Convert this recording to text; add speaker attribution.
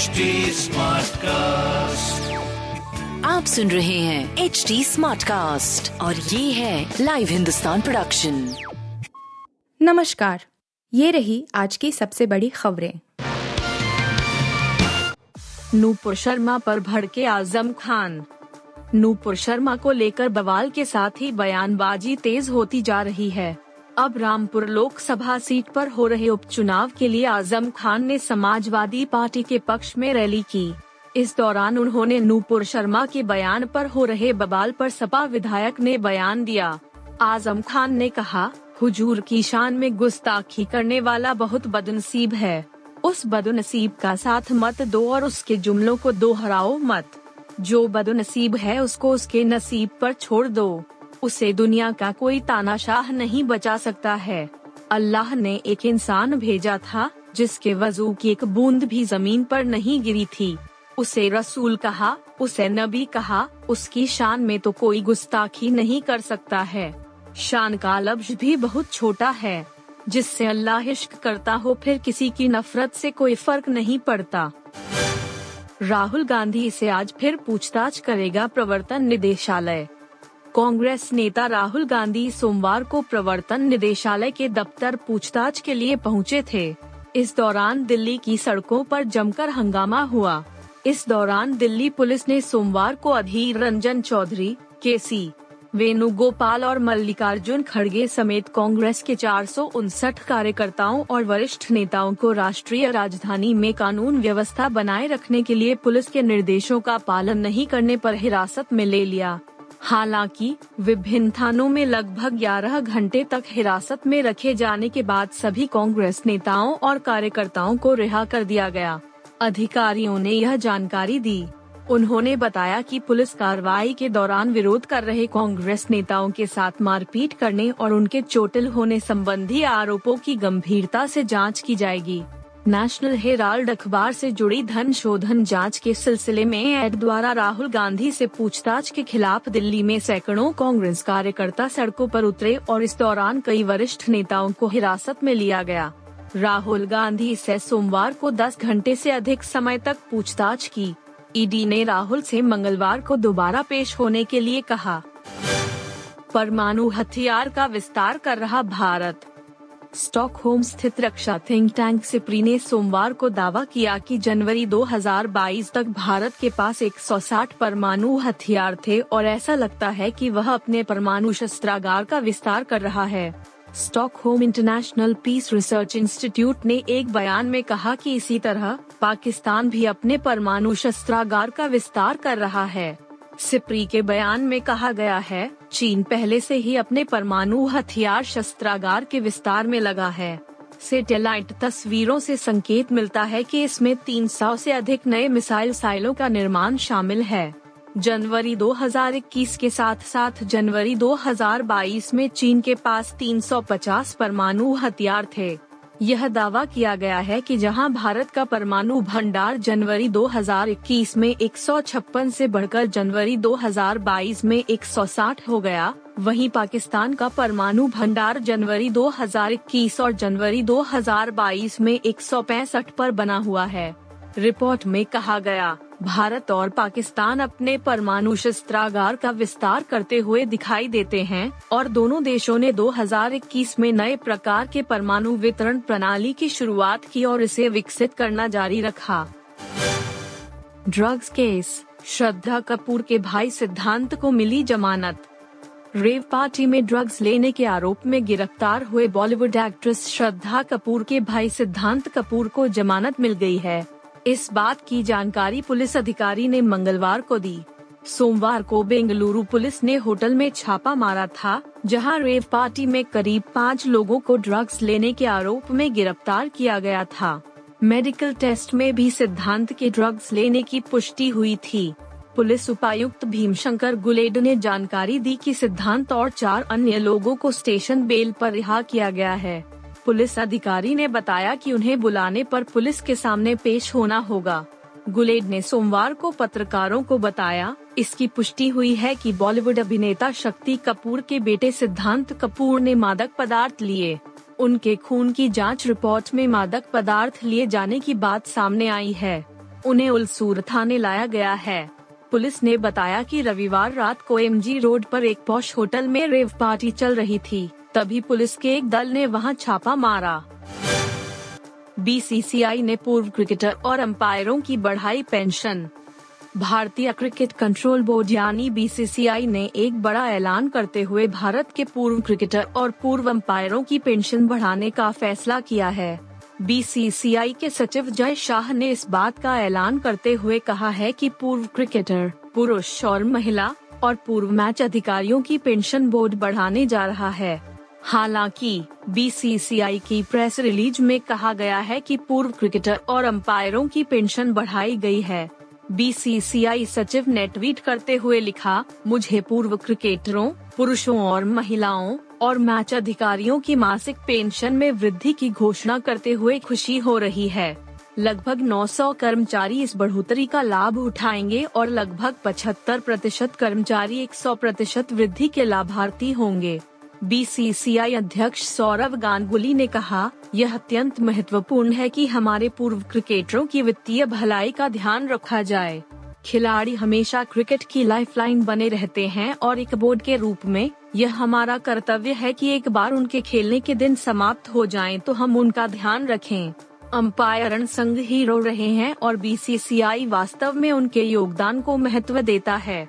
Speaker 1: HD cast
Speaker 2: आप सुन रहे हैं एच डी स्मार्ट कास्ट और ये है लाइव हिंदुस्तान प्रोडक्शन
Speaker 3: नमस्कार ये रही आज की सबसे बड़ी खबरें।
Speaker 4: नूपुर शर्मा पर भड़के आज़म खान। नूपुर शर्मा को लेकर बवाल के साथ ही बयानबाजी तेज होती जा रही है। अब रामपुर लोकसभा सीट पर हो रहे उपचुनाव के लिए आज़म खान ने समाजवादी पार्टी के पक्ष में रैली की। इस दौरान उन्होंने नूपुर शर्मा के बयान पर हो रहे बवाल पर सपा विधायक ने बयान दिया। आज़म खान ने कहा, हुजूर की शान में गुस्ताखी करने वाला बहुत बदनसीब है। उस बदनसीब का साथ मत दो और उसके जुमलों को दोहराओ मत। जो बदनसीब है उसको उसके नसीब पर छोड़ दो। उसे दुनिया का कोई तानाशाह नहीं बचा सकता है। अल्लाह ने एक इंसान भेजा था, जिसके वज़ू की एक बूंद भी ज़मीन पर नहीं गिरी थी। उसे रसूल कहा, उसे नबी कहा, उसकी शान में तो कोई गुस्ताखी नहीं कर सकता है। शान का लफ्ज भी बहुत छोटा है, जिससे अल्लाह इश्क करता हो फिर किसी की नफरत से कोई फ़र्क नहीं पड़ता। राहुल गांधी से आज फिर पूछताछ करेगा प्रवर्तन निदेशालय। कांग्रेस नेता राहुल गांधी सोमवार को प्रवर्तन निदेशालय के दफ्तर पूछताछ के लिए पहुँचे थे। इस दौरान दिल्ली की सड़कों पर जमकर हंगामा हुआ। इस दौरान दिल्ली पुलिस ने सोमवार को अधीर रंजन चौधरी के सी वेणुगोपाल और मल्लिकार्जुन खड़गे समेत कांग्रेस के चार सौ उनसठ कार्यकर्ताओं और वरिष्ठ नेताओं को राष्ट्रीय राजधानी में कानून व्यवस्था बनाए रखने के लिए पुलिस के निर्देशों का पालन नहीं करने पर हिरासत में ले लिया। हालाँकि विभिन्न थानों में लगभग 11 घंटे तक हिरासत में रखे जाने के बाद सभी कांग्रेस नेताओं और कार्यकर्ताओं को रिहा कर दिया गया। अधिकारियों ने यह जानकारी दी। उन्होंने बताया कि पुलिस कार्रवाई के दौरान विरोध कर रहे कांग्रेस नेताओं के साथ मारपीट करने और उनके चोटिल होने संबंधी आरोपों की गंभीरता से जाँच की जाएगी। नेशनल हेराल्ड अखबार से जुड़ी धन शोधन जाँच के सिलसिले में एड द्वारा राहुल गांधी से पूछताछ के खिलाफ दिल्ली में सैकड़ों कांग्रेस कार्यकर्ता सड़कों पर उतरे और इस दौरान कई वरिष्ठ नेताओं को हिरासत में लिया गया। राहुल गांधी से सोमवार को 10 घंटे से अधिक समय तक पूछताछ की। ईडी ने राहुल से मंगलवार को दोबारा पेश होने के लिए कहा। परमाणु हथियार का विस्तार कर रहा भारत। स्टॉकहोम स्थित रक्षा थिंक टैंक सिप्री ने सोमवार को दावा किया कि जनवरी 2022 तक भारत के पास 160 परमाणु हथियार थे और ऐसा लगता है कि वह अपने परमाणु शस्त्रागार का विस्तार कर रहा है। Stockholm International Peace Research Institute ने एक बयान में कहा कि इसी तरह, पाकिस्तान भी अपने परमाणु शस्त्रागार का विस्तार कर रहा है। सिप्री के बयान में कहा गया है चीन पहले से ही अपने परमाणु हथियार शस्त्रागार के विस्तार में लगा है। सेटेलाइट तस्वीरों से संकेत मिलता है कि इसमें 300 से अधिक नए मिसाइल साइलों का निर्माण शामिल है। जनवरी 2021 के साथ साथ जनवरी 2022 में चीन के पास 350 परमाणु हथियार थे। यह दावा किया गया है कि जहाँ भारत का परमाणु भंडार जनवरी 2021 में 156 से बढ़कर जनवरी 2022 में 160 हो गया, वहीं पाकिस्तान का परमाणु भंडार जनवरी 2021 और जनवरी 2022 में एक पर बना हुआ है। रिपोर्ट में कहा गया, भारत और पाकिस्तान अपने परमाणु शस्त्रागार का विस्तार करते हुए दिखाई देते हैं, और दोनों देशों ने 2021 में नए प्रकार के परमाणु वितरण प्रणाली की शुरुआत की और इसे विकसित करना जारी रखा। ड्रग्स केस, श्रद्धा कपूर के भाई सिद्धांत को मिली जमानत। रेव पार्टी में ड्रग्स लेने के आरोप में गिरफ़्तार हुए बॉलीवुड एक्ट्रेस श्रद्धा कपूर के भाई सिद्धांत कपूर को जमानत मिल गई है। इस बात की जानकारी पुलिस अधिकारी ने मंगलवार को दी। सोमवार को बेंगलुरु पुलिस ने होटल में छापा मारा था, जहाँ रेव पार्टी में करीब पाँच लोगों को ड्रग्स लेने के आरोप में गिरफ़्तार किया गया था। मेडिकल टेस्ट में भी सिद्धांत के ड्रग्स लेने की पुष्टि हुई थी। पुलिस उपायुक्त भीमशंकर गुलेड ने जानकारी दी कि सिद्धांत और चार अन्य लोगों को स्टेशन बेल पर रिहा किया गया है। पुलिस अधिकारी ने बताया कि उन्हें बुलाने पर पुलिस के सामने पेश होना होगा। गुलेड ने सोमवार को पत्रकारों को बताया, इसकी पुष्टि हुई है कि बॉलीवुड अभिनेता शक्ति कपूर के बेटे सिद्धांत कपूर ने मादक पदार्थ लिए। उनके खून की जाँच रिपोर्ट में मादक पदार्थ लिए जाने की बात सामने आई है। उन्हें उलसूर थाने लाया गया है। पुलिस ने बताया कि रविवार रात को एमजी रोड पर एक पौश होटल में रेव पार्टी चल रही थी। तभी पुलिस के एक दल ने वहाँ छापा मारा। बीसीसीआई ने पूर्व क्रिकेटर और अंपायरों की बढ़ाई पेंशन भारतीय क्रिकेट कंट्रोल बोर्ड यानी बीसीसीआई ने एक बड़ा ऐलान करते हुए भारत के पूर्व क्रिकेटर और पूर्व अंपायरों की पेंशन बढ़ाने का फैसला किया है। बीसीसीआई के सचिव जय शाह ने इस बात का ऐलान करते हुए कहा है कि पूर्व क्रिकेटर पुरुष और महिला और पूर्व मैच अधिकारियों की पेंशन बोर्ड बढ़ाने जा रहा है। हालाँकि बीसीसीआई की प्रेस रिलीज़ में कहा गया है कि पूर्व क्रिकेटर और अंपायरों की पेंशन बढ़ाई गई है। बीसीसीआई सचिव ने ट्वीट करते हुए लिखा, मुझे पूर्व क्रिकेटरों पुरुषों और महिलाओं और मैच अधिकारियों की मासिक पेंशन में वृद्धि की घोषणा करते हुए खुशी हो रही है। लगभग 900 कर्मचारी इस बढ़ोतरी का लाभ उठाएँगे और लगभग 75 प्रतिशत कर्मचारी 100 प्रतिशत वृद्धि के लाभार्थी होंगे। बीसीसीआई अध्यक्ष सौरव गांगुली ने कहा, यह अत्यंत महत्वपूर्ण है कि हमारे पूर्व क्रिकेटरों की वित्तीय भलाई का ध्यान रखा जाए। खिलाड़ी हमेशा क्रिकेट की लाइफलाइन बने रहते हैं और एक बोर्ड के रूप में, यह हमारा कर्तव्य है कि एक बार उनके खेलने के दिन समाप्त हो जाएँ तो हम उनका ध्यान रखें। अंपायर संघ ही रो रहे हैं और बीसीसीआई वास्तव में उनके योगदान को महत्व देता है।